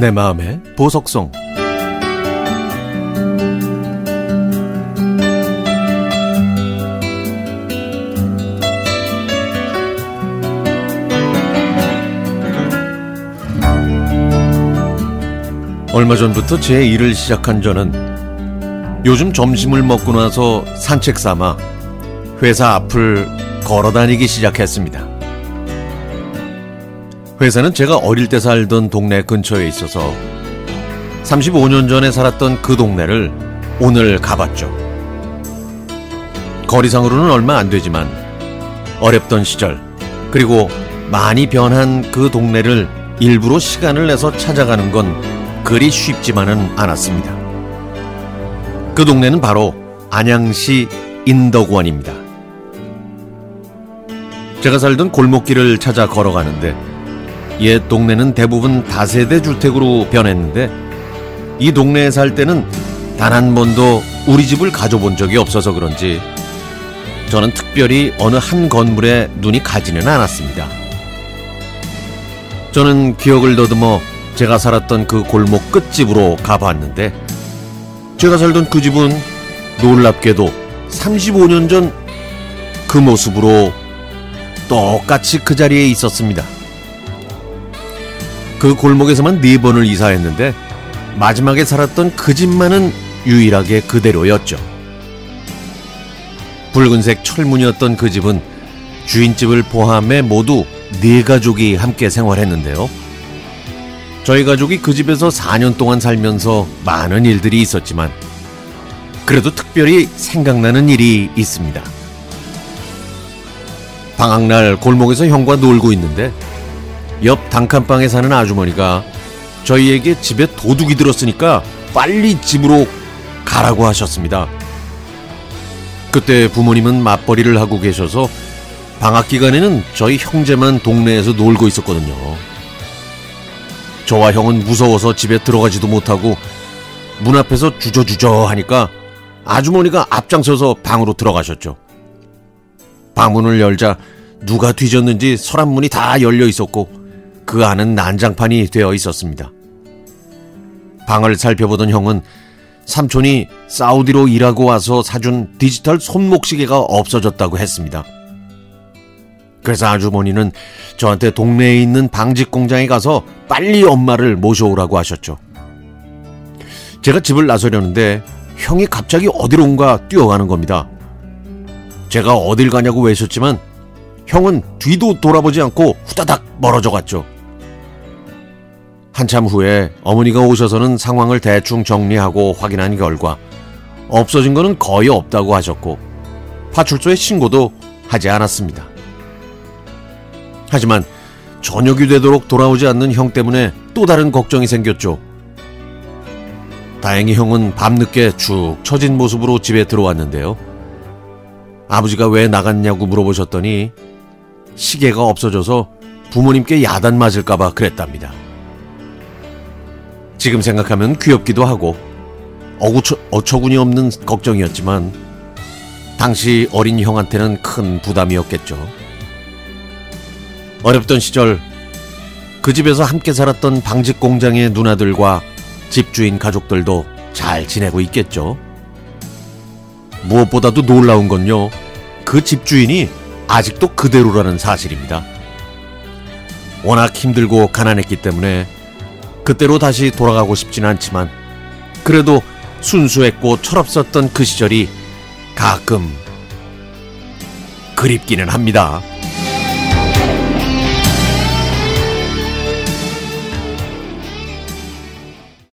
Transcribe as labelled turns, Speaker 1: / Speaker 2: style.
Speaker 1: 내 마음의 보석성 얼마 전부터 제 일을 시작한 저는 요즘 점심을 먹고 나서 산책 삼아 회사 앞을 걸어 다니기 시작했습니다. 회사는 제가 어릴 때 살던 동네 근처에 있어서 35년 전에 살았던 그 동네를 오늘 가봤죠. 거리상으로는 얼마 안 되지만 어렵던 시절 그리고 많이 변한 그 동네를 일부러 시간을 내서 찾아가는 건 그리 쉽지만은 않았습니다. 그 동네는 바로 안양시 인덕원입니다. 제가 살던 골목길을 찾아 걸어가는데 옛 동네는 대부분 다세대 주택으로 변했는데 이 동네에 살 때는 단 한 번도 우리 집을 가져본 적이 없어서 그런지 저는 특별히 어느 한 건물에 눈이 가지는 않았습니다. 저는 기억을 더듬어 제가 살았던 그 골목 끝집으로 가봤는데 제가 살던 그 집은 놀랍게도 35년 전 그 모습으로 똑같이 그 자리에 있었습니다. 그 골목에서만 네 번을 이사했는데 마지막에 살았던 그 집만은 유일하게 그대로였죠. 붉은색 철문이었던 그 집은 주인집을 포함해 모두 네 가족이 함께 생활했는데요. 저희 가족이 그 집에서 4년 동안 살면서 많은 일들이 있었지만 그래도 특별히 생각나는 일이 있습니다. 방학날 골목에서 형과 놀고 있는데 옆 단칸방에 사는 아주머니가 저희에게 집에 도둑이 들었으니까 빨리 집으로 가라고 하셨습니다. 그때 부모님은 맞벌이를 하고 계셔서 방학 기간에는 저희 형제만 동네에서 놀고 있었거든요. 저와 형은 무서워서 집에 들어가지도 못하고 문 앞에서 주저주저 하니까 아주머니가 앞장서서 방으로 들어가셨죠. 방문을 열자 누가 뒤졌는지 서랍문이 다 열려 있었고 그 안은 난장판이 되어 있었습니다. 방을 살펴보던 형은 삼촌이 사우디로 일하고 와서 사준 디지털 손목시계가 없어졌다고 했습니다. 그래서 아주머니는 저한테 동네에 있는 방직 공장에 가서 빨리 엄마를 모셔오라고 하셨죠. 제가 집을 나서려는데 형이 갑자기 어디론가 뛰어가는 겁니다. 제가 어딜 가냐고 외쳤지만 형은 뒤도 돌아보지 않고 후다닥 멀어져 갔죠. 한참 후에 어머니가 오셔서는 상황을 대충 정리하고 확인한 결과 없어진 거는 거의 없다고 하셨고 파출소에 신고도 하지 않았습니다. 하지만 저녁이 되도록 돌아오지 않는 형 때문에 또 다른 걱정이 생겼죠. 다행히 형은 밤늦게 축 처진 모습으로 집에 들어왔는데요. 아버지가 왜 나갔냐고 물어보셨더니 시계가 없어져서 부모님께 야단 맞을까봐 그랬답니다. 지금 생각하면 귀엽기도 하고 어구처, 어처구니 없는 걱정이었지만 당시 어린 형한테는 큰 부담이었겠죠. 어렵던 시절 그 집에서 함께 살았던 방직 공장의 누나들과 집주인 가족들도 잘 지내고 있겠죠. 무엇보다도 놀라운 건요. 그 집주인이 아직도 그대로라는 사실입니다. 워낙 힘들고 가난했기 때문에 그때로 다시 돌아가고 싶진 않지만 그래도 순수했고 철없었던 그 시절이 가끔 그립기는 합니다.